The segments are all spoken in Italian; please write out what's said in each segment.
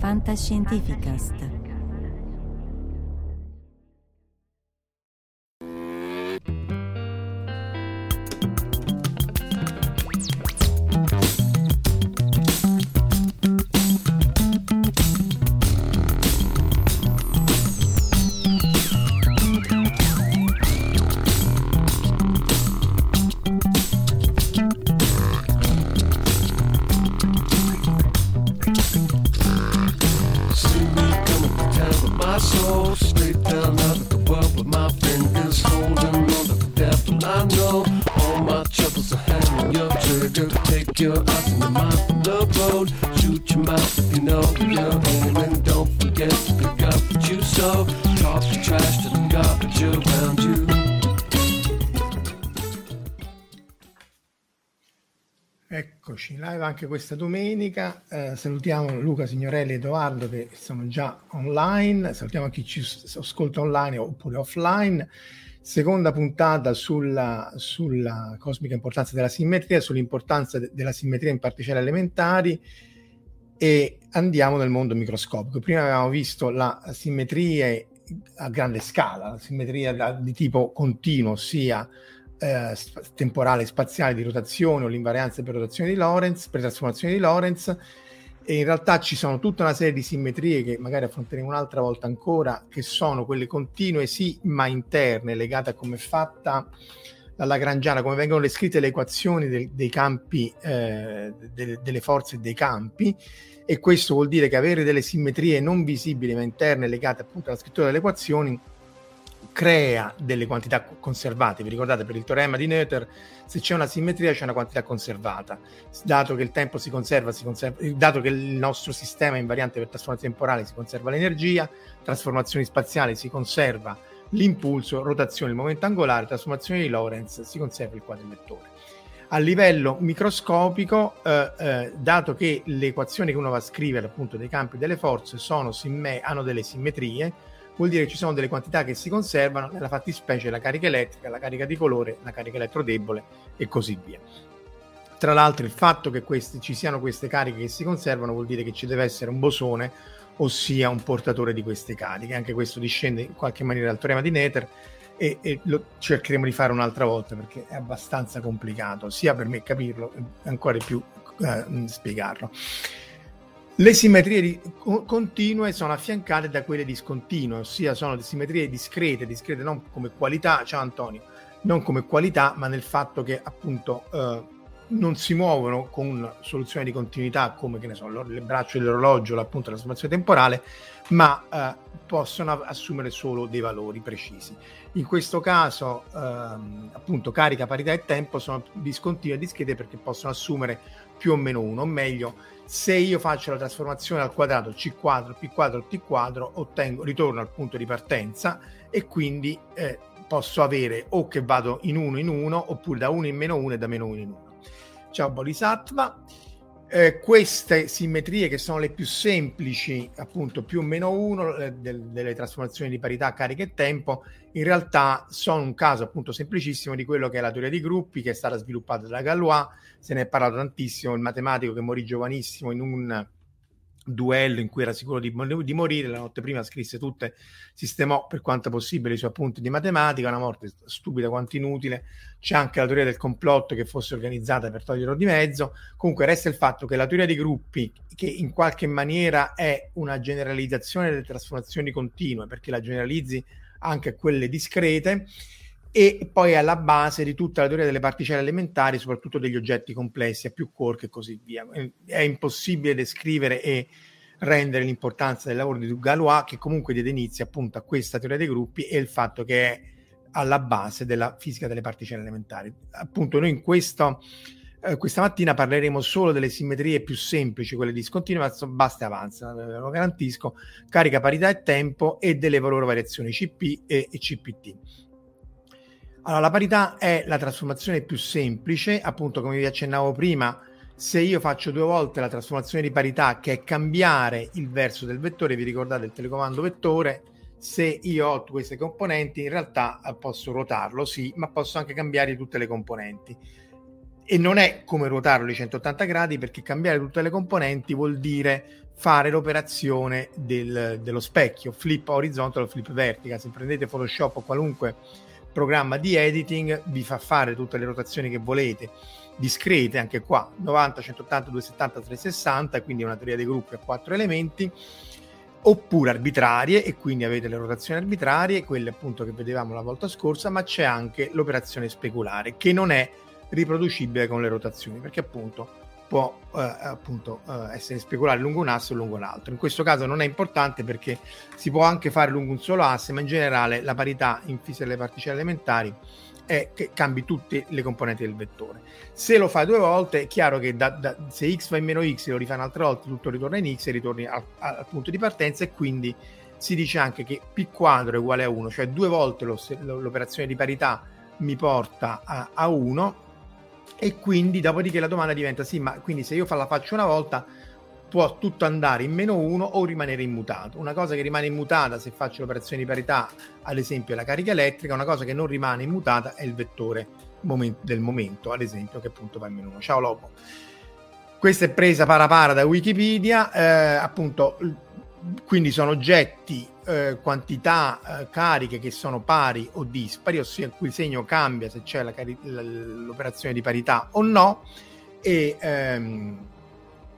Fantascientificast. Anche questa domenica. Eh, salutiamo Luca Signorelli e Edoardo che sono già online. Salutiamo chi ci ascolta online oppure offline. Seconda puntata sulla, sulla cosmica importanza della simmetria, sull'importanza de- della simmetria in particelle elementari e andiamo nel mondo microscopico. Prima avevamo visto la simmetria a grande scala, la simmetria da- di tipo continuo, ossia eh, temporale spaziale di rotazione o l'invarianza per rotazione di Lorentz, per trasformazione di Lorentz e in realtà ci sono tutta una serie di simmetrie che magari affronteremo un'altra volta ancora, che sono quelle continue sì, ma interne, legate a come è fatta la Lagrangiana, come vengono descritte le equazioni del- dei campi, eh, de- delle forze dei campi, e questo vuol dire che avere delle simmetrie non visibili ma interne legate appunto alla scrittura delle equazioni crea delle quantità co- conservate. Vi ricordate per il teorema di Noether, se c'è una simmetria c'è una quantità conservata. Dato che il tempo si conserva, si conserva dato che il nostro sistema è invariante per trasformazione temporale, si conserva l'energia, trasformazioni spaziali si conserva l'impulso, rotazione, il momento angolare, trasformazione di Lorentz, si conserva il quadrivettore. A livello microscopico, eh, eh, dato che le equazioni che uno va a scrivere appunto dei campi delle forze sono hanno delle simmetrie, vuol dire che ci sono delle quantità che si conservano, nella fattispecie la carica elettrica, la carica di colore, la carica elettrodebole e così via. Tra l'altro il fatto che questi, ci siano queste cariche che si conservano vuol dire che ci deve essere un bosone, ossia un portatore di queste cariche. Anche questo discende in qualche maniera dal teorema di Noether e, e lo cercheremo di fare un'altra volta perché è abbastanza complicato, sia per me capirlo e ancora di più eh, spiegarlo. Le simmetrie di- co- continue sono affiancate da quelle discontinue, ossia sono simmetrie discrete, discrete non come qualità, ciao Antonio, non come qualità, ma nel fatto che appunto eh, non si muovono con soluzioni di continuità come che ne so, il braccio dell'orologio, appunto la trasformazione temporale, ma eh, possono assumere solo dei valori precisi. In questo caso, ehm, appunto, carica, parità e tempo sono discontinue e discrete perché possono assumere più o meno uno, o meglio, se io faccio la trasformazione al quadrato c quadro p quadro t quadro ottengo ritorno al punto di partenza e quindi eh, posso avere o che vado in uno in uno oppure da 1 in meno 1 e da meno 1 in 1 ciao Bodhisattva eh, queste simmetrie che sono le più semplici appunto più o meno 1 eh, del- delle trasformazioni di parità carica e tempo in realtà sono un caso appunto semplicissimo di quello che è la teoria dei gruppi che è stata sviluppata da Galois. Se ne è parlato tantissimo, il matematico che morì giovanissimo in un duello in cui era sicuro di, di morire, la notte prima scrisse tutte, sistemò per quanto possibile i suoi appunti di matematica, una morte stupida quanto inutile, c'è anche la teoria del complotto che fosse organizzata per toglierlo di mezzo, comunque resta il fatto che la teoria dei gruppi, che in qualche maniera è una generalizzazione delle trasformazioni continue, perché la generalizzi anche a quelle discrete, e poi è alla base di tutta la teoria delle particelle elementari, soprattutto degli oggetti complessi a più quark e così via. È impossibile descrivere e rendere l'importanza del lavoro di Galois, che comunque diede inizio appunto a questa teoria dei gruppi e il fatto che è alla base della fisica delle particelle elementari. Appunto, noi in questo, eh, questa mattina parleremo solo delle simmetrie più semplici, quelle discontinue, basta e avanza, ve lo garantisco, carica, parità e tempo e delle loro variazioni CP e CPT. Allora, la parità è la trasformazione più semplice, appunto come vi accennavo prima, se io faccio due volte la trasformazione di parità, che è cambiare il verso del vettore, vi ricordate il telecomando vettore, se io ho queste componenti, in realtà eh, posso ruotarlo, sì, ma posso anche cambiare tutte le componenti. e non è come ruotarlo di 180 gradi perché cambiare tutte le componenti vuol dire fare l'operazione del, dello specchio, flip horizontal o flip vertical. Se prendete Photoshop o qualunque programma di editing, vi fa fare tutte le rotazioni che volete, discrete anche qua, 90, 180, 270, 360, quindi una teoria dei gruppi a quattro elementi, oppure arbitrarie, e quindi avete le rotazioni arbitrarie, quelle appunto che vedevamo la volta scorsa, ma c'è anche l'operazione speculare, che non è riproducibile con le rotazioni, perché appunto può eh, appunto eh, essere speculare lungo un asse o lungo un altro. In questo caso non è importante perché si può anche fare lungo un solo asse, ma in generale la parità in fisica delle particelle elementari è che cambi tutte le componenti del vettore. Se lo fai due volte, è chiaro che da, da, se x va in meno x e lo rifai un'altra volta, tutto ritorna in x e ritorni al, al, punto di partenza e quindi si dice anche che p quadro è uguale a 1, cioè due volte lo, l'operazione di parità mi porta a, a 1 e quindi dopodiché la domanda diventa sì, ma quindi se io la faccio una volta può tutto andare in meno uno o rimanere immutato. Una cosa che rimane immutata se faccio l'operazione di parità, ad esempio la carica elettrica, una cosa che non rimane immutata è il vettore moment- del momento, ad esempio che appunto va in meno uno. Ciao Lobo. Questa è presa para para da Wikipedia, eh, appunto quindi sono oggetti, eh, quantità, eh, cariche che sono pari o dispari, ossia il cui segno cambia se c'è la cari- l'operazione di parità o no, e ehm,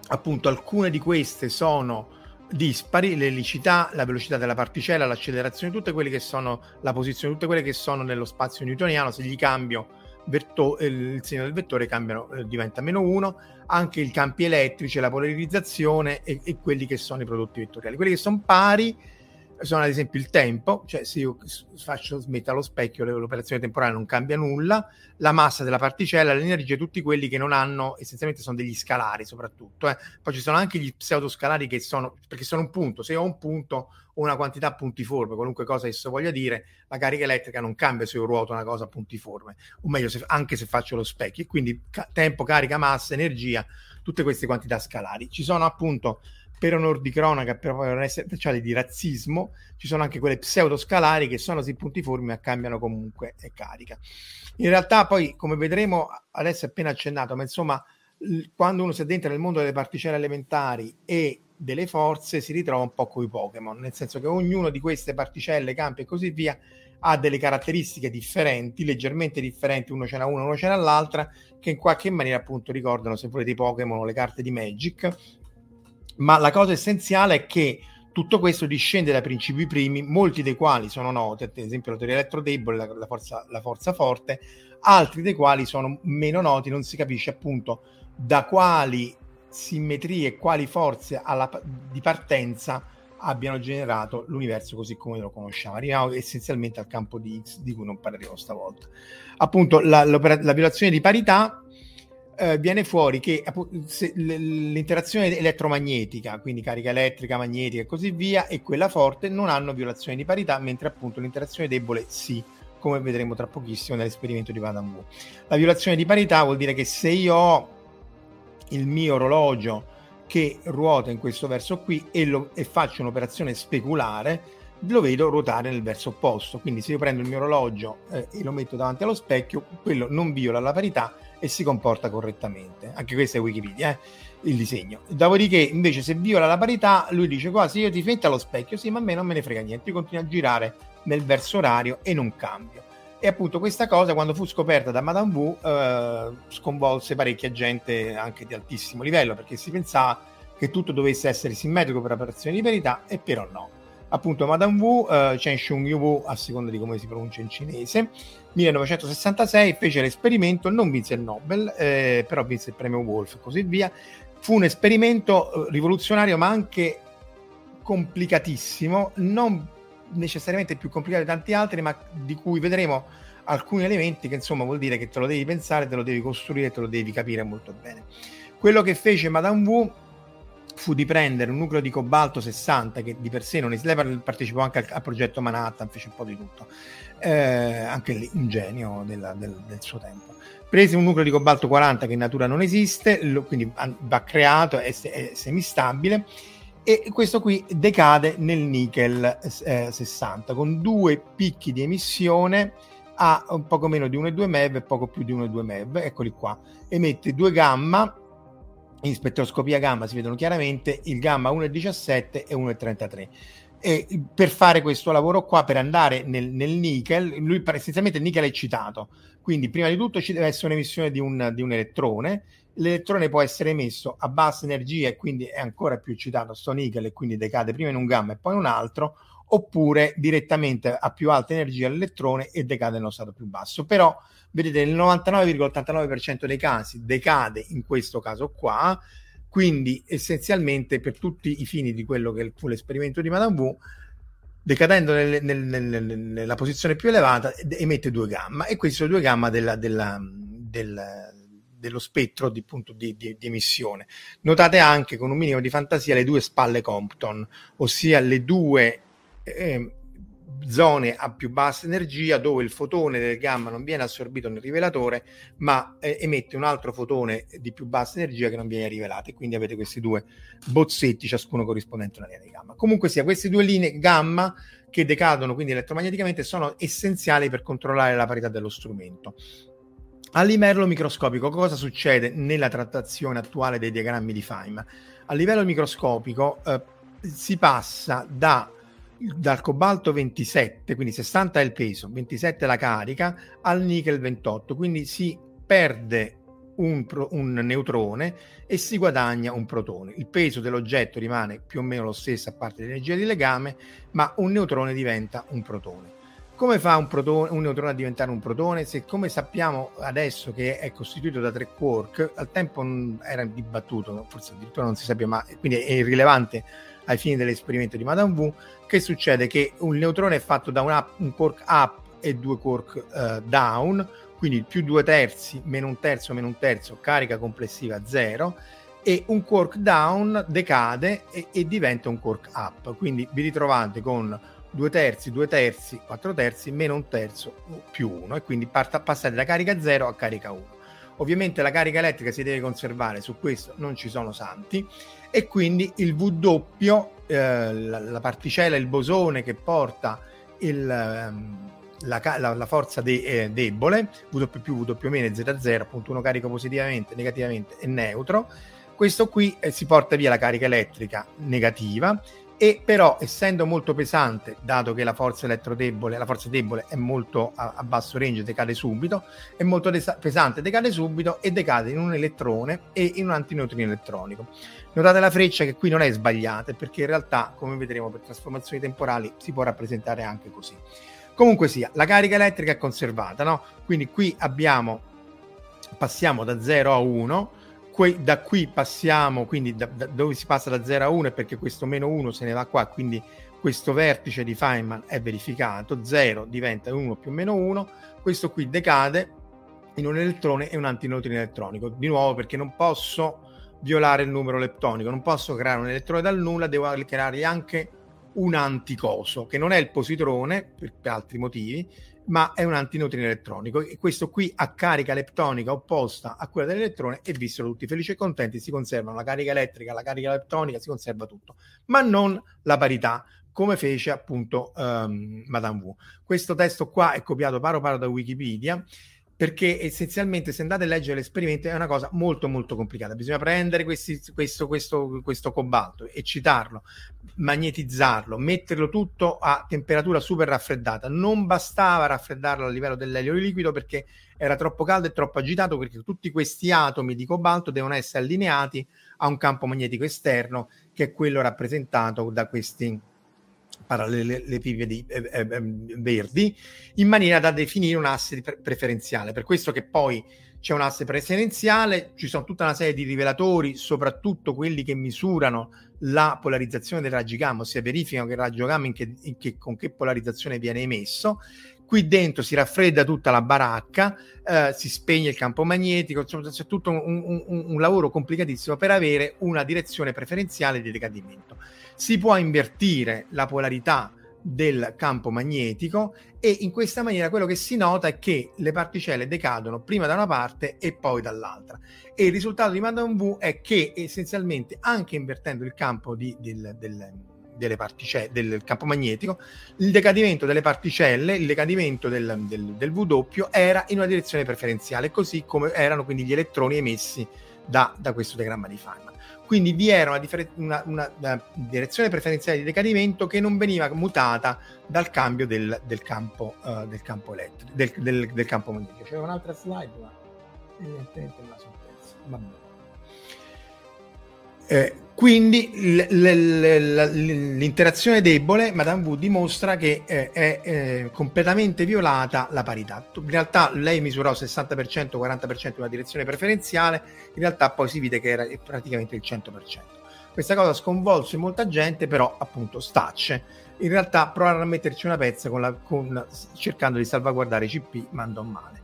appunto alcune di queste sono dispari, l'elicità, la velocità della particella, l'accelerazione, tutte quelle che sono la posizione, tutte quelle che sono nello spazio newtoniano, se gli cambio verto- il segno del vettore cambiano, eh, diventa meno 1, anche i campi elettrici, la polarizzazione e, e, quelli che sono i prodotti vettoriali. Quelli che sono pari sono ad esempio il tempo, cioè se io faccio smettere allo specchio l'operazione temporale non cambia nulla, la massa della particella, l'energia, tutti quelli che non hanno, essenzialmente sono degli scalari soprattutto. Eh. Poi ci sono anche gli pseudoscalari che sono, perché sono un punto, se ho un punto o una quantità puntiforme, qualunque cosa esso voglia dire, la carica elettrica non cambia se io ruoto una cosa puntiforme, o meglio se, anche se faccio lo specchio. E quindi ca- tempo, carica, massa, energia, tutte queste quantità scalari. Ci sono appunto per onor di cronaca, per non essere speciali di razzismo, ci sono anche quelle pseudoscalari che sono sì puntiformi ma cambiano comunque carica. In realtà poi, come vedremo, adesso è appena accennato, ma insomma, quando uno si addentra nel mondo delle particelle elementari e delle forze si ritrova un po' con i Pokémon, nel senso che ognuno di queste particelle, campi e così via ha delle caratteristiche differenti, leggermente differenti, uno ce n'ha una, uno ce n'ha l'altra, che in qualche maniera appunto ricordano, se volete, i Pokémon o le carte di Magic, ma la cosa essenziale è che tutto questo discende da principi primi, molti dei quali sono noti, ad esempio la teoria elettrodebole, la, la, forza, la forza forte, altri dei quali sono meno noti, non si capisce appunto da quali simmetrie e quali forze alla, di partenza abbiano generato l'universo così come lo conosciamo. Arriviamo essenzialmente al campo di X, di cui non parleremo stavolta. Appunto, la, la violazione di parità eh, viene fuori che se, l'interazione elettromagnetica, quindi carica elettrica, magnetica e così via, e quella forte non hanno violazione di parità, mentre appunto l'interazione debole sì, come vedremo tra pochissimo nell'esperimento di Van Wu. La violazione di parità vuol dire che se io ho il mio orologio che ruota in questo verso qui e, lo, e faccio un'operazione speculare, lo vedo ruotare nel verso opposto. Quindi se io prendo il mio orologio eh, e lo metto davanti allo specchio, quello non viola la parità e si comporta correttamente. Anche questo è Wikipedia, eh? il disegno. Dopodiché, invece, se viola la parità, lui dice: Qua, se io ti metto allo specchio, sì, ma a me non me ne frega niente, io continuo a girare nel verso orario e non cambio. E appunto questa cosa, quando fu scoperta da Madame Wu, eh, sconvolse parecchia gente anche di altissimo livello, perché si pensava che tutto dovesse essere simmetrico per operazioni di verità, e però no appunto Madame Wu, uh, Chen Shung Yu a seconda di come si pronuncia in cinese, 1966 fece l'esperimento, non vinse il Nobel, eh, però vinse il premio Wolf e così via. Fu un esperimento eh, rivoluzionario ma anche complicatissimo, non necessariamente più complicato di tanti altri, ma di cui vedremo alcuni elementi che insomma vuol dire che te lo devi pensare, te lo devi costruire, te lo devi capire molto bene. Quello che fece Madame Wu fu di prendere un nucleo di cobalto 60 che di per sé non esiste, lei partecipò anche al, al, progetto Manhattan, fece un po' di tutto, eh, anche lì un genio della, del, del, suo tempo. Prese un nucleo di cobalto 40 che in natura non esiste, lo, quindi va creato, è, è semistabile e questo qui decade nel nickel eh, 60 con due picchi di emissione ha un poco meno di 1,2 MeV e poco più di 1,2 MeV, eccoli qua, emette 2 gamma, in spettroscopia gamma si vedono chiaramente il gamma 1,17 e 1,33. E per fare questo lavoro qua, per andare nel, nel nickel, lui essenzialmente il nickel è eccitato, quindi prima di tutto ci deve essere un'emissione di un, di un elettrone, l'elettrone può essere emesso a bassa energia e quindi è ancora più eccitato sto nickel e quindi decade prima in un gamma e poi in un altro, oppure direttamente a più alta energia l'elettrone e decade nello stato più basso. Però vedete nel 99,89% dei casi decade in questo caso qua, quindi essenzialmente per tutti i fini di quello che fu l'esperimento di Madame V, decadendo nel, nel, nel, nella posizione più elevata emette due gamma e questi sono due gamma della, della, del, dello spettro di, punto, di, di, di, emissione. Notate anche con un minimo di fantasia le due spalle Compton, ossia le due eh, zone a più bassa energia dove il fotone del gamma non viene assorbito nel rivelatore ma eh, emette un altro fotone di più bassa energia che non viene rivelato. E quindi avete questi due bozzetti ciascuno corrispondente a una linea di gamma. Comunque sia queste due linee gamma che decadono quindi elettromagneticamente sono essenziali per controllare la parità dello strumento. A livello microscopico cosa succede nella trattazione attuale dei diagrammi di Feynman? A livello microscopico eh, si passa da dal cobalto 27, quindi 60 è il peso, 27 è la carica, al nickel 28, quindi si perde un, pro, un, neutrone e si guadagna un protone. Il peso dell'oggetto rimane più o meno lo stesso a parte l'energia di legame, ma un neutrone diventa un protone. Come fa un, protone, un neutrone a diventare un protone? Se come sappiamo adesso che è costituito da tre quark, al tempo era dibattuto, forse addirittura non si sapeva, ma quindi è irrilevante ai fini dell'esperimento di Madame V, che succede che un neutrone è fatto da un, up, un quark up e due quark uh, down, quindi più due terzi, meno un terzo, meno un terzo, carica complessiva zero, e un quark down decade e, e diventa un quark up. Quindi vi ritrovate con due terzi, due terzi, quattro terzi, meno un terzo più uno, e quindi parta, passate da carica 0 a carica 1. Ovviamente la carica elettrica si deve conservare, su questo non ci sono santi, e quindi il W, eh, la, la, particella, il bosone che porta il, ehm, la, la, la, forza de, eh, debole, W più W meno Z0, appunto uno carico positivamente, negativamente e neutro, questo qui eh, si porta via la carica elettrica negativa e però essendo molto pesante, dato che la forza elettrodebole, la forza debole è molto a, a basso range, decade subito, è molto desa- pesante, decade subito e decade in un elettrone e in un antineutrino elettronico. Notate la freccia che qui non è sbagliata, perché in realtà, come vedremo per trasformazioni temporali, si può rappresentare anche così. Comunque sia, la carica elettrica è conservata, no? Quindi qui abbiamo, passiamo da 0 a 1, que- da qui passiamo, quindi da, da, dove si passa da 0 a 1 è perché questo meno 1 se ne va qua, quindi questo vertice di Feynman è verificato, 0 diventa 1 più meno 1, questo qui decade in un elettrone e un antineutrino elettronico, di nuovo perché non posso violare il numero leptonico, non posso creare un elettrone dal nulla, devo creare anche un anticoso, che non è il positrone per, altri motivi, ma è un antineutrino elettronico e questo qui ha carica leptonica opposta a quella dell'elettrone e vissero tutti felici e contenti, si conservano la carica elettrica, la carica leptonica, si conserva tutto, ma non la parità come fece appunto um, Madame Wu. Questo testo qua è copiato paro paro da Wikipedia perché essenzialmente se andate a leggere l'esperimento è una cosa molto molto complicata. Bisogna prendere questi, questo, questo, questo cobalto, eccitarlo, magnetizzarlo, metterlo tutto a temperatura super raffreddata. Non bastava raffreddarlo a livello dell'elio liquido perché era troppo caldo e troppo agitato perché tutti questi atomi di cobalto devono essere allineati a un campo magnetico esterno che è quello rappresentato da questi parallelelepipedi eh, eh, ehm, verdi in maniera da definire un asse pre- preferenziale. Per questo che poi c'è un asse preferenziale, ci sono tutta una serie di rivelatori, soprattutto quelli che misurano la polarizzazione dei raggi gamma, ossia verificano che il raggio gamma in che, in che, con che polarizzazione viene emesso. Qui dentro si raffredda tutta la baracca, eh, si spegne il campo magnetico, insomma, c'è tutto un, un, un lavoro complicatissimo per avere una direzione preferenziale di decadimento. Si può invertire la polarità del campo magnetico e in questa maniera quello che si nota è che le particelle decadono prima da una parte e poi dall'altra. E il risultato di Madame V è che essenzialmente anche invertendo il campo di, del, del, delle particelle, del campo magnetico, il decadimento delle particelle, il decadimento del, del, del W era in una direzione preferenziale, così come erano quindi gli elettroni emessi da, da questo diagramma di Feynman. Quindi vi era una, differ- una, una, una, direzione preferenziale di decadimento che non veniva mutata dal cambio del, del campo, uh, del campo elettrico, del, del, campo magnetico. C'era un'altra slide, ma evidentemente me la sono persa. Vabbè. Eh, quindi l'interazione debole, Madame Wu dimostra che eh, è eh, completamente violata la parità. In realtà lei misurò 60%, 40% in una direzione preferenziale, in realtà poi si vide che era praticamente il 100%. Questa cosa sconvolse molta gente, però appunto stacce. In realtà provarono a metterci una pezza con la, con, cercando di salvaguardare CP, ma andò male.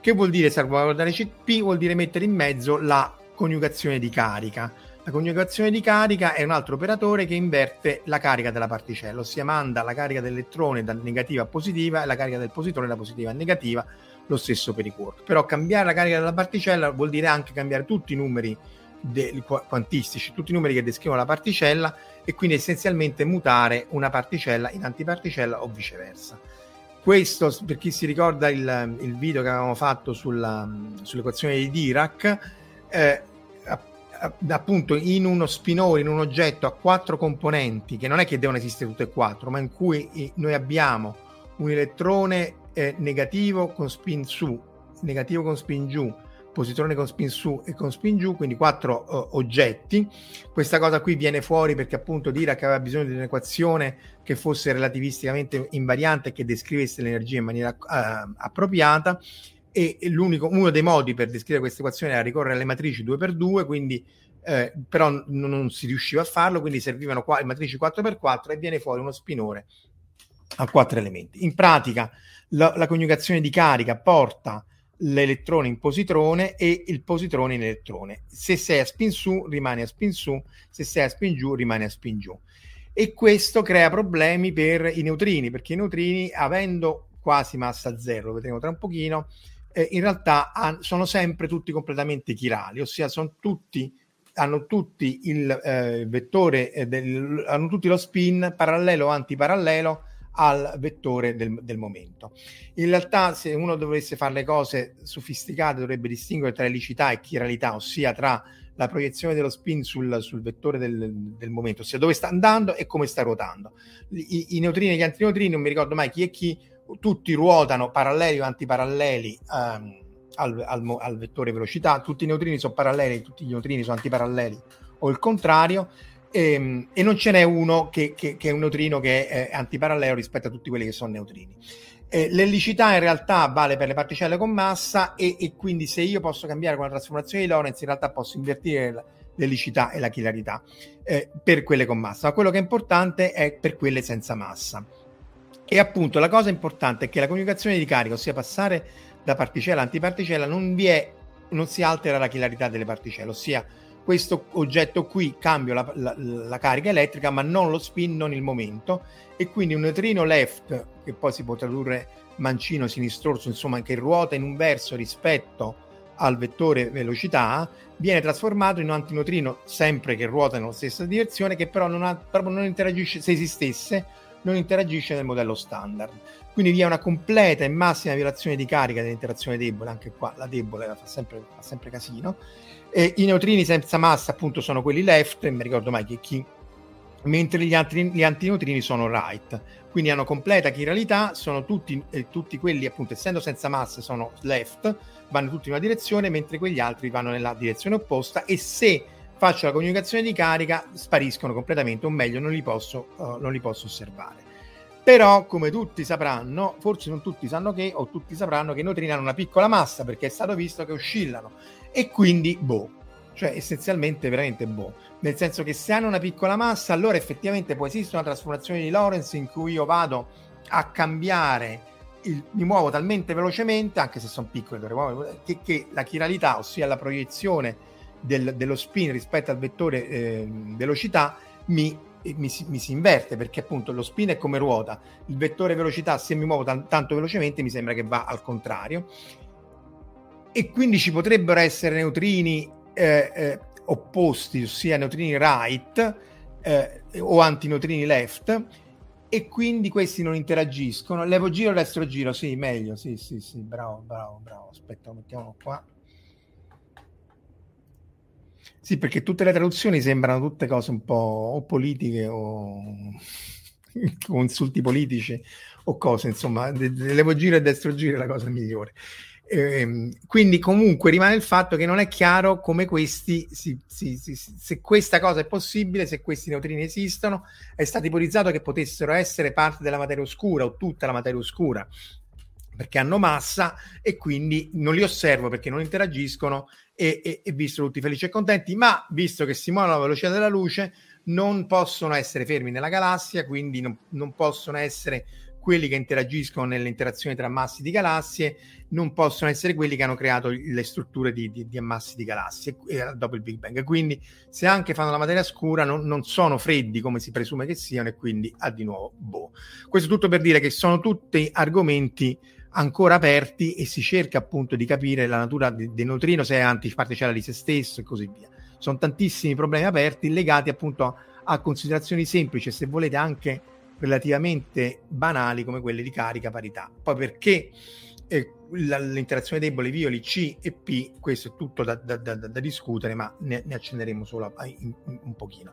Che vuol dire salvaguardare CP? Vuol dire mettere in mezzo la coniugazione di carica la coniugazione di carica è un altro operatore che inverte la carica della particella, ossia manda la carica dell'elettrone da negativa a positiva e la carica del positore da positiva a negativa, lo stesso per i quark. Però cambiare la carica della particella vuol dire anche cambiare tutti i numeri de- quantistici, tutti i numeri che descrivono la particella e quindi essenzialmente mutare una particella in antiparticella o viceversa. Questo, per chi si ricorda il, il video che avevamo fatto sulla, sull'equazione di Dirac, eh, appunto in uno spinore, in un oggetto a quattro componenti, che non è che devono esistere tutte e quattro, ma in cui noi abbiamo un elettrone eh, negativo con spin su, negativo con spin giù, positrone con spin su e con spin giù, quindi quattro uh, oggetti. Questa cosa qui viene fuori perché appunto Dirac aveva bisogno di un'equazione che fosse relativisticamente invariante e che descrivesse l'energia in maniera uh, appropriata e uno dei modi per descrivere questa equazione era ricorrere alle matrici 2x2, quindi eh, però non, non, si riusciva a farlo, quindi servivano qua, matrici 4x4 e viene fuori uno spinore a quattro elementi. In pratica la, la coniugazione di carica porta l'elettrone in positrone e il positrone in elettrone. Se sei a spin su, rimane a spin su, se sei a spin giù, rimane a spin giù. E questo crea problemi per i neutrini, perché i neutrini, avendo quasi massa zero, lo vedremo tra un pochino, eh, in realtà han, sono sempre tutti completamente chirali, ossia sono tutti, hanno tutti il eh, vettore, eh, del, hanno tutti lo spin parallelo o antiparallelo al vettore del, del, momento. In realtà, se uno dovesse fare le cose sofisticate, dovrebbe distinguere tra elicità e chiralità, ossia tra la proiezione dello spin sul, sul vettore del, del, momento, ossia dove sta andando e come sta ruotando. I, i neutrini e gli antineutrini, non mi ricordo mai chi è chi, tutti ruotano paralleli o antiparalleli um, al, al, al, vettore velocità, tutti i neutrini sono paralleli, tutti gli neutrini sono antiparalleli o il contrario, e, ehm, e non ce n'è uno che, che, che, è un neutrino che è antiparallelo rispetto a tutti quelli che sono neutrini. Eh, l'elicità in realtà vale per le particelle con massa e, e, quindi se io posso cambiare con la trasformazione di Lorentz in realtà posso invertire l'elicità e la chilarità eh, per quelle con massa, ma quello che è importante è per quelle senza massa. E appunto la cosa importante è che la coniugazione di carica, ossia passare da particella a antiparticella, non, vi è, non si altera la chilarità delle particelle, ossia questo oggetto qui cambia la, la, la, carica elettrica ma non lo spin, non il momento. E quindi un neutrino left che poi si può tradurre mancino sinistroso, insomma che ruota in un verso rispetto al vettore velocità viene trasformato in un antineutrino sempre che ruota nella stessa direzione che però non, ha, non interagisce se esistesse non interagisce nel modello standard. Quindi vi è una completa e massima violazione di carica dell'interazione debole, anche qua la debole fa sempre, fa sempre casino. E I neutrini senza massa appunto sono quelli left, non mi ricordo mai che chi, mentre gli, altri, gli antineutrini sono right. Quindi hanno completa chiralità, sono tutti, eh, tutti quelli appunto essendo senza massa sono left, vanno tutti in una direzione, mentre quegli altri vanno nella direzione opposta e se faccio la coniugazione di carica, spariscono completamente, o meglio, non li posso, uh, non li posso osservare. Però, come tutti sapranno, forse non tutti sanno che, o tutti sapranno che i neutrini hanno una piccola massa, perché è stato visto che oscillano, e quindi boh, cioè essenzialmente veramente boh, nel senso che se hanno una piccola massa, allora effettivamente può esistere una trasformazione di Lorentz in cui io vado a cambiare il, mi muovo talmente velocemente, anche se sono piccole, che, che la chiralità, ossia la proiezione del, dello spin rispetto al vettore eh, velocità mi, mi, si, mi, si, inverte perché appunto lo spin è come ruota, il vettore velocità se mi muovo t- tanto velocemente mi sembra che va al contrario e quindi ci potrebbero essere neutrini eh, eh, opposti, ossia neutrini right eh, o antinotrini left e quindi questi non interagiscono. Levo giro, destro giro, sì, meglio, sì, sì, sì, bravo, bravo, bravo. Aspetta, mettiamolo qua. Sì, perché tutte le traduzioni sembrano tutte cose un po' o politiche o, insulti politici o cose, insomma, levo giro e destro giro è la cosa migliore. Ehm, quindi comunque rimane il fatto che non è chiaro come questi, si, si, si, se questa cosa è possibile, se questi neutrini esistono, è stato ipotizzato che potessero essere parte della materia oscura o tutta la materia oscura, perché hanno massa e quindi non li osservo perché non interagiscono e, e, e visto tutti felici e contenti, ma visto che si muovono alla velocità della luce, non possono essere fermi nella galassia, quindi non, non possono essere quelli che interagiscono nelle interazioni tra massi di galassie non possono essere quelli che hanno creato le strutture di, di, di ammassi di galassie eh, dopo il Big Bang. Quindi, se anche fanno la materia scura, non, non, sono freddi come si presume che siano, e quindi ha di nuovo boh. Questo tutto per dire che sono tutti argomenti ancora aperti e si cerca appunto di capire la natura del de neutrino, se è antiparticella di se stesso e così via. Sono tantissimi problemi aperti legati appunto a, a considerazioni semplici e se volete anche relativamente banali come quelle di carica parità. Poi perché eh, l'interazione debole violi C e P, questo è tutto da, da, da, da discutere, ma ne, ne accenderemo solo in, in, un pochino.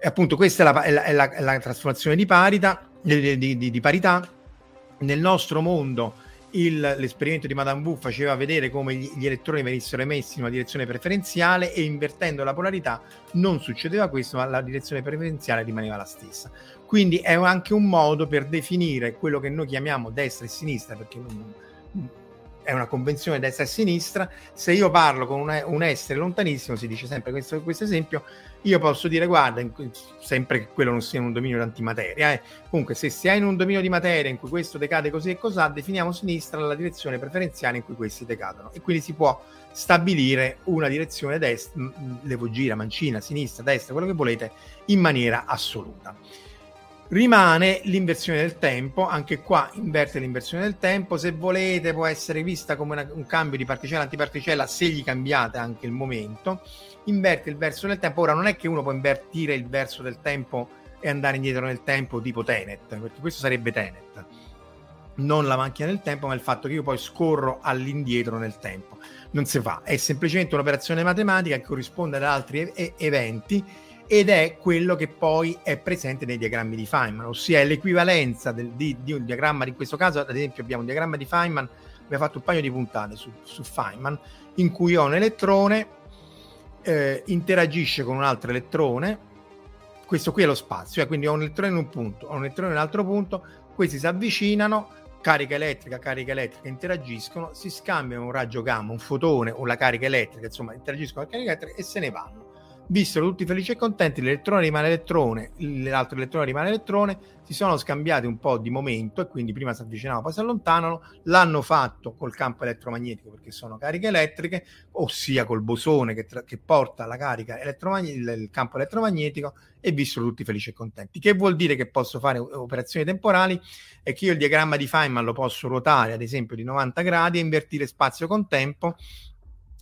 E appunto questa è la, è la, è la, è la trasformazione di, parita, di, di, di parità. Nel nostro mondo il, l'esperimento di Madame Wu faceva vedere come gli, gli, elettroni venissero emessi in una direzione preferenziale e invertendo la polarità non succedeva questo, ma la direzione preferenziale rimaneva la stessa. Quindi è anche un modo per definire quello che noi chiamiamo destra e sinistra, perché è una convenzione destra e sinistra. Se io parlo con un, un essere lontanissimo, si dice sempre questo, questo esempio, io posso dire guarda, sempre che quello non sia un dominio di antimateria. Eh. Comunque, se si è in un dominio di materia in cui questo decade così e così, definiamo sinistra la direzione preferenziale in cui questi decadono. E quindi si può stabilire una direzione destra, levo gira, mancina, sinistra, destra, quello che volete, in maniera assoluta. Rimane l'inversione del tempo, anche qua inverte l'inversione del tempo, se volete può essere vista come una, un cambio di particella antiparticella se gli cambiate anche il momento, inverte il verso del tempo, ora non è che uno può invertire il verso del tempo e andare indietro nel tempo tipo Tenet, perché questo sarebbe Tenet, non la macchina del tempo ma il fatto che io poi scorro all'indietro nel tempo, non si fa, è semplicemente un'operazione matematica che corrisponde ad altri e- eventi ed è quello che poi è presente nei diagrammi di Feynman, ossia è l'equivalenza del, di, di, un diagramma, in questo caso ad esempio abbiamo un diagramma di Feynman, abbiamo fatto un paio di puntate su, su Feynman, in cui ho un elettrone, eh, interagisce con un altro elettrone, questo qui è lo spazio, eh, quindi ho un elettrone in un punto, ho un elettrone in un altro punto, questi si avvicinano, carica elettrica, carica elettrica interagiscono, si scambiano un raggio gamma, un fotone o la carica elettrica, insomma interagiscono con la carica elettrica e se ne vanno vissero tutti felici e contenti, l'elettrone rimane elettrone, l'altro elettrone rimane elettrone, si sono scambiati un po' di momento e quindi prima si avvicinavano, poi si allontanano, l'hanno fatto col campo elettromagnetico perché sono cariche elettriche, ossia col bosone che, tra- che porta la carica elettromagnetica, il campo elettromagnetico e vissero tutti felici e contenti. Che vuol dire che posso fare operazioni temporali? È che io il diagramma di Feynman lo posso ruotare ad esempio di 90 gradi e invertire spazio con tempo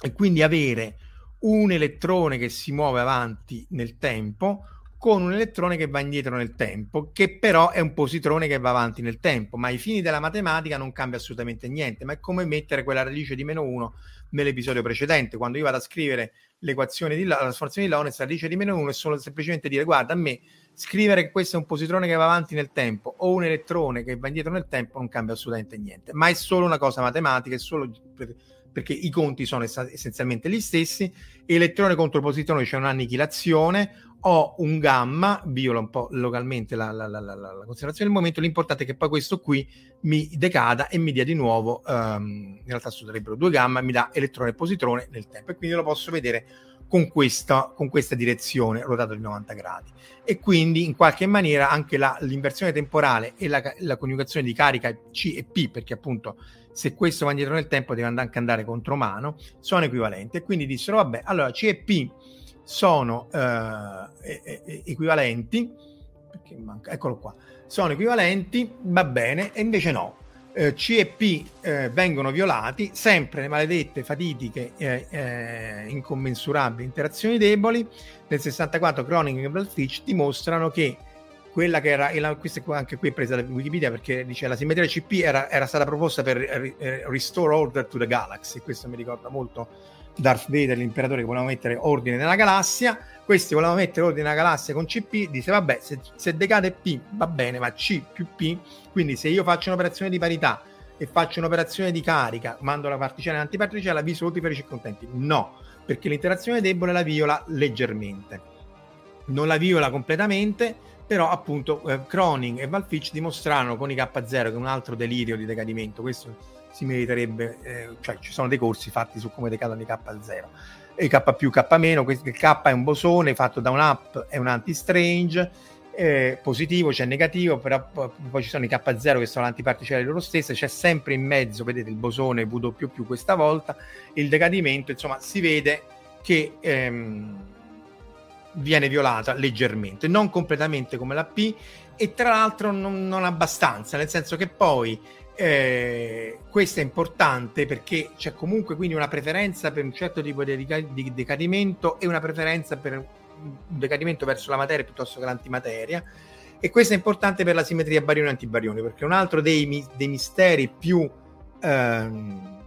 e quindi avere un elettrone che si muove avanti nel tempo con un elettrone che va indietro nel tempo, che però è un positrone che va avanti nel tempo, ma ai fini della matematica non cambia assolutamente niente, ma è come mettere quella radice di meno 1 nell'episodio precedente, quando io vado a scrivere l'equazione di la trasformazione di Lorentz, la radice di meno 1 è solo semplicemente dire guarda a me scrivere che questo è un positrone che va avanti nel tempo o un elettrone che va indietro nel tempo non cambia assolutamente niente, ma è solo una cosa matematica, è solo perché i conti sono essenzialmente gli stessi, elettrone contro positrone c'è un'annichilazione, ho un gamma, viola un po' localmente la, la, la, la, considerazione del momento, l'importante è che poi questo qui mi decada e mi dia di nuovo, um, in realtà sarebbero due gamma, mi dà elettrone e positrone nel tempo e quindi lo posso vedere con questa, con questa direzione ruotato di 90 gradi. E quindi in qualche maniera anche l'inversione temporale e la, coniugazione di carica C e P perché appunto se questo va indietro nel tempo deve anche andare contro mano, sono equivalenti. E quindi dissero, vabbè, allora C e P sono eh, equivalenti, perché manca, eccolo qua, sono equivalenti, va bene, e invece no. eh, C e P eh, vengono violati, sempre le maledette fatitiche e eh, incommensurabili interazioni deboli. Nel 64 Croning e Blackfish dimostrano che quella che era, questa anche qui è presa da Wikipedia perché dice la simmetria CP era, era stata proposta per eh, restore order to the galaxy, questo mi ricorda molto Darth Vader, l'imperatore che voleva mettere ordine nella galassia, questi volevano mettere ordine nella galassia con CP, dice vabbè se, se decade P va bene, ma C più P, quindi se io faccio un'operazione di parità e faccio un'operazione di carica, mando la particella in antiparticella, vi sono tutti felici e contenti. No, perché l'interazione debole la viola leggermente. Non la viola completamente, però appunto eh, e Valfitch dimostrarono con i K0 che un altro delirio di decadimento, questo si meriterebbe, eh, cioè ci sono dei corsi fatti su come decadono i K0 e K più K meno, il K è un bosone fatto da un up e un anti-strange, eh, positivo, c'è negativo, però poi ci sono i K0 che sono l'antiparticelle loro stesse, c'è sempre in mezzo, vedete il bosone V più questa volta, il decadimento, insomma si vede che ehm, viene violata leggermente, non completamente come la P e tra l'altro non, non abbastanza, nel senso che poi eh, questo è importante perché c'è comunque quindi una preferenza per un certo tipo di, di decadimento e una preferenza per un decadimento verso la materia piuttosto che l'antimateria. E questo è importante per la simmetria barione-antibarione perché un altro dei, dei misteri più, ehm,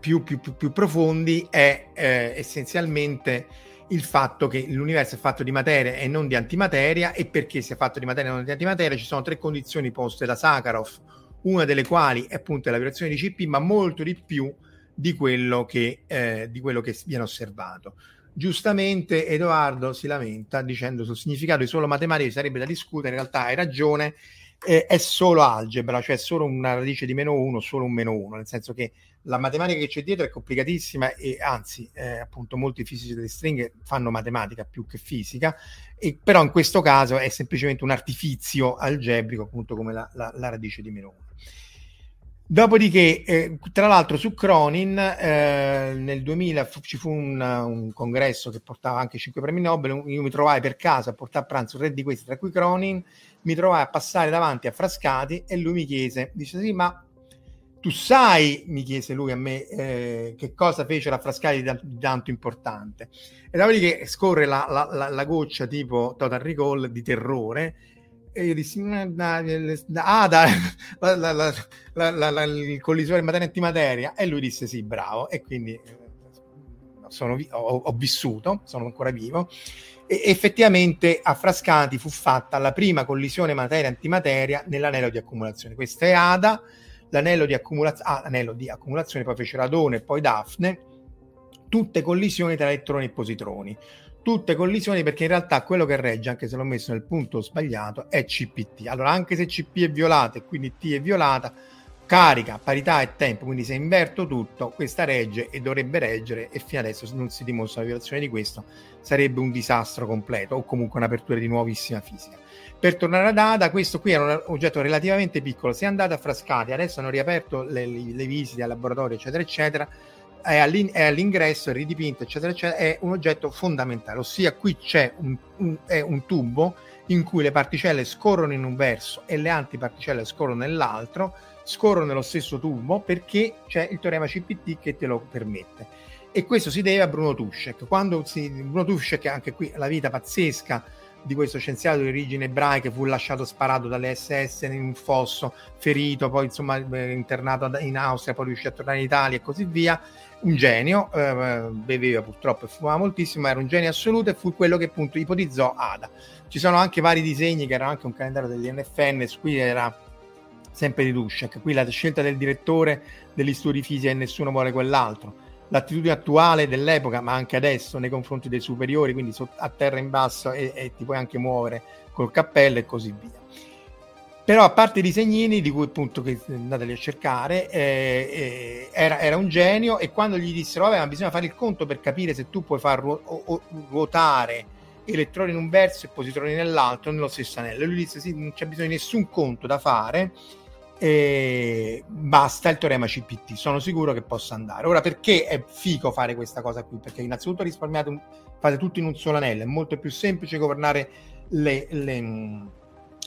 più, più, più, profondi è eh, essenzialmente il fatto che l'universo è fatto di materia e non di antimateria e perché si è fatto di materia e non di antimateria ci sono tre condizioni poste da Sakharov una delle quali è appunto la violazione di CP, ma molto di più di quello che, eh, di quello che viene osservato. Giustamente Edoardo si lamenta dicendo sul significato di solo matematica sarebbe da discutere, in realtà hai ragione, eh, è solo algebra, cioè solo una radice di meno 1, solo un meno 1, nel senso che la matematica che c'è dietro è complicatissima e anzi, eh, appunto, molti fisici delle stringhe fanno matematica più che fisica, e, però in questo caso è semplicemente un artifizio algebrico, appunto come la, la, la radice di meno 1. Dopodiché, eh, tra l'altro, su Cronin eh, nel 2000 fu, ci fu un, un, congresso che portava anche 5 premi Nobel. Io mi trovai per caso a portare a pranzo tre di questi, tra cui Cronin. Mi trovai a passare davanti a Frascati e lui mi chiese: Dice, sì, ma tu sai, mi chiese lui a me, eh, che cosa fece la Frascati di, di tanto importante. E dopodiché scorre la, la, la, la goccia tipo Total Recall di terrore e io dissi, ah, da, la, la, la, la, la, il collisore materia antimateria. E lui disse sì, bravo. E quindi eh, sono, ho, ho, vissuto, sono ancora vivo. E effettivamente a Frascati fu fatta la prima collisione materia-antimateria nell'anello di accumulazione. Questa è Ada, l'anello di, accumulaz- ah, l'anello di accumulazione, poi fece Radone e poi Daphne, tutte collisioni tra elettroni e positroni tutte collisioni perché in realtà quello che regge, anche se l'ho messo nel punto sbagliato, è CPT. Allora, anche se CP è violata e quindi T è violata, carica, parità e tempo, quindi se inverto tutto, questa regge e dovrebbe reggere e fino adesso non si dimostra la violazione di questo sarebbe un disastro completo o comunque un'apertura di nuovissima fisica. Per tornare ad Ada, questo qui era un oggetto relativamente piccolo, se andate a Frascati, adesso hanno riaperto le, le visite al laboratorio eccetera eccetera, è, all'in- è all'ingresso, è ridipinto, eccetera, eccetera, è un oggetto fondamentale, ossia qui c'è un, un, un tubo in cui le particelle scorrono in un verso e le antiparticelle scorrono nell'altro, scorrono nello stesso tubo perché c'è il teorema CPT che te lo permette. E questo si deve a Bruno Tuschek. Quando si, Bruno Tuschek, anche qui la vita pazzesca di questo scienziato di origine ebraica, fu lasciato sparato dalle SS in un fosso, ferito, poi insomma eh, internato in Austria, poi riuscì a tornare in Italia e così via un genio, eh, beveva purtroppo e fumava moltissimo, era un genio assoluto e fu quello che appunto ipotizzò Ada. Ci sono anche vari disegni che erano anche un calendario dell'NFN, su cui era sempre di Dushek, qui la scelta del direttore dell'istituto di fisica e nessuno vuole quell'altro. L'attitudine attuale dell'epoca, ma anche adesso nei confronti dei superiori, quindi a terra in basso e, e ti puoi anche muovere col cappello e così via. Però a parte i disegnini, di cui appunto che andateli a cercare, eh, eh, era, era, un genio e quando gli dissero, vabbè, ma bisogna fare il conto per capire se tu puoi far ruo- ruotare elettroni in un verso e positroni nell'altro nello stesso anello. Lui disse, sì, non c'è bisogno di nessun conto da fare, eh, basta il teorema CPT, sono sicuro che possa andare. Ora, perché è fico fare questa cosa qui? Perché innanzitutto risparmiate, un, fate tutto in un solo anello, è molto più semplice governare le, le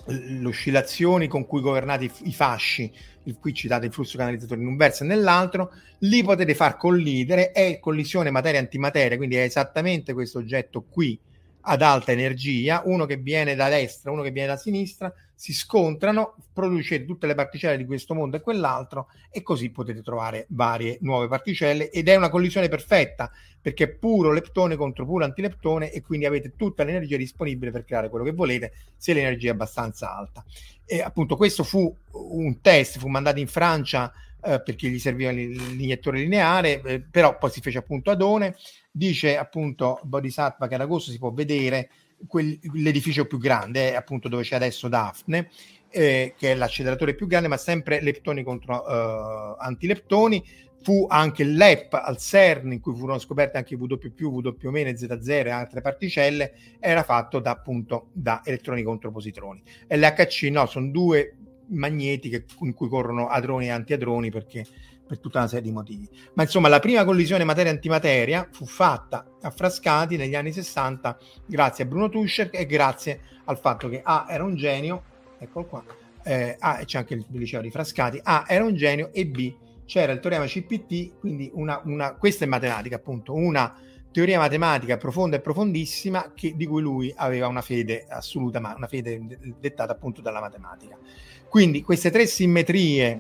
le oscillazioni con cui governate i, i fasci, qui citate il flusso canalizzatore in un verso e nell'altro, li potete far collidere, è collisione materia-antimateria, quindi è esattamente questo oggetto qui ad alta energia, uno che viene da destra, uno che viene da sinistra, si scontrano, producete tutte le particelle di questo mondo e quell'altro e così potete trovare varie nuove particelle ed è una collisione perfetta perché è puro leptone contro puro antileptone e quindi avete tutta l'energia disponibile per creare quello che volete se l'energia è abbastanza alta. E appunto questo fu un test, fu mandato in Francia eh, perché gli serviva l'iniettore lineare, eh, però poi si fece appunto Adone, dice appunto Bodhisattva che ad agosto si può vedere quel, l'edificio più grande, appunto dove c'è adesso Daphne, eh, che è l'acceleratore più grande, ma sempre leptoni contro uh, antileptoni. Fu anche l'EP al CERN, in cui furono scoperte anche W+, W- e Z0 e altre particelle, era fatto da, appunto da elettroni contro positroni. L'HC no, sono due magneti che, in cui corrono adroni e antiadroni perché per tutta una serie di motivi. Ma insomma, la prima collisione materia-antimateria fu fatta a Frascati negli anni 60 grazie a Bruno Tuscher e grazie al fatto che A era un genio, eccolo qua, eh, A, c'è anche il liceo di Frascati, A era un genio e B c'era il teorema CPT, quindi una, una, questa è matematica appunto, una teoria matematica profonda e profondissima che, di cui lui aveva una fede assoluta, ma una fede dettata appunto dalla matematica. Quindi queste tre simmetrie,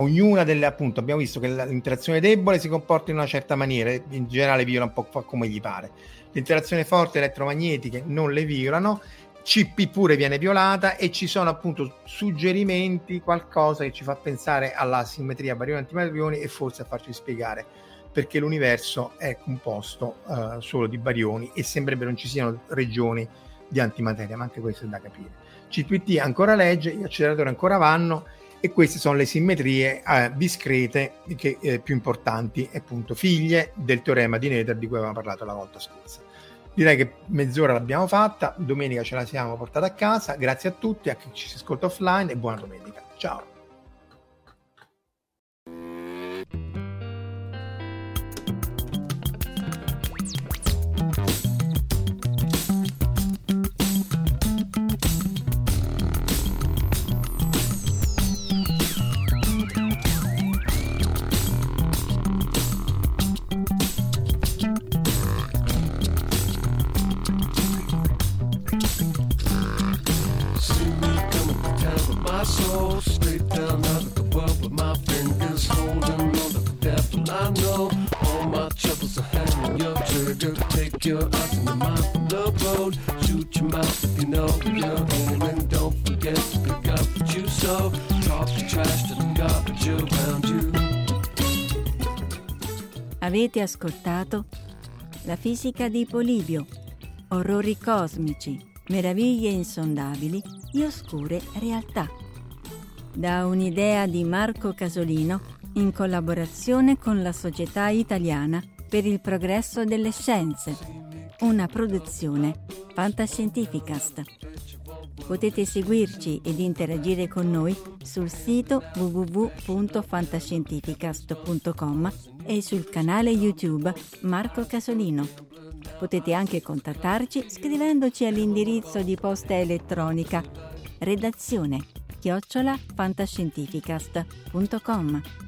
ognuna delle appunto, abbiamo visto che l'interazione debole si comporta in una certa maniera, in generale viola un po' come gli pare. L'interazione forte elettromagnetiche non le violano, CP pure viene violata e ci sono appunto suggerimenti, qualcosa che ci fa pensare alla simmetria barioni-antimarioni e forse a farci spiegare perché l'universo è composto uh, solo di barioni e sembrerebbe non ci siano regioni di antimateria, ma anche questo è da capire. CPT ancora legge, gli acceleratori ancora vanno e queste sono le simmetrie eh, discrete che, eh, più importanti, appunto figlie del teorema di Nether di cui avevamo parlato la volta scorsa. Direi che mezz'ora l'abbiamo fatta, domenica ce la siamo portata a casa, grazie a tutti, a chi ci ascolta offline e buona domenica. Ciao! Your eyes and your mind from the road. Shoot your mouth if you know you're aiming. Don't forget to pick up what you sow. Talk the trash to the garbage around you. Avete ascoltato La fisica di Polibio, orrori cosmici, meraviglie insondabili e oscure realtà. Da un'idea di Marco Casolino in collaborazione con la Società Italiana per il progresso delle scienze, una produzione Fantascientificast. Potete seguirci ed interagire con noi sul sito www.fantascientificast.com e sul canale YouTube Marco Casolino. Potete anche contattarci scrivendoci all'indirizzo di posta elettronica redazione chiocciola fantascientificast.com.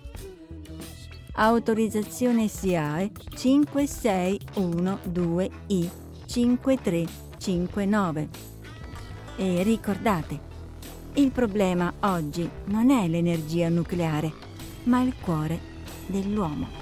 autorizzazione SIAE 5612I 5359. E ricordate, il problema oggi non è l'energia nucleare, ma il cuore dell'uomo.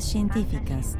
Fantascientificast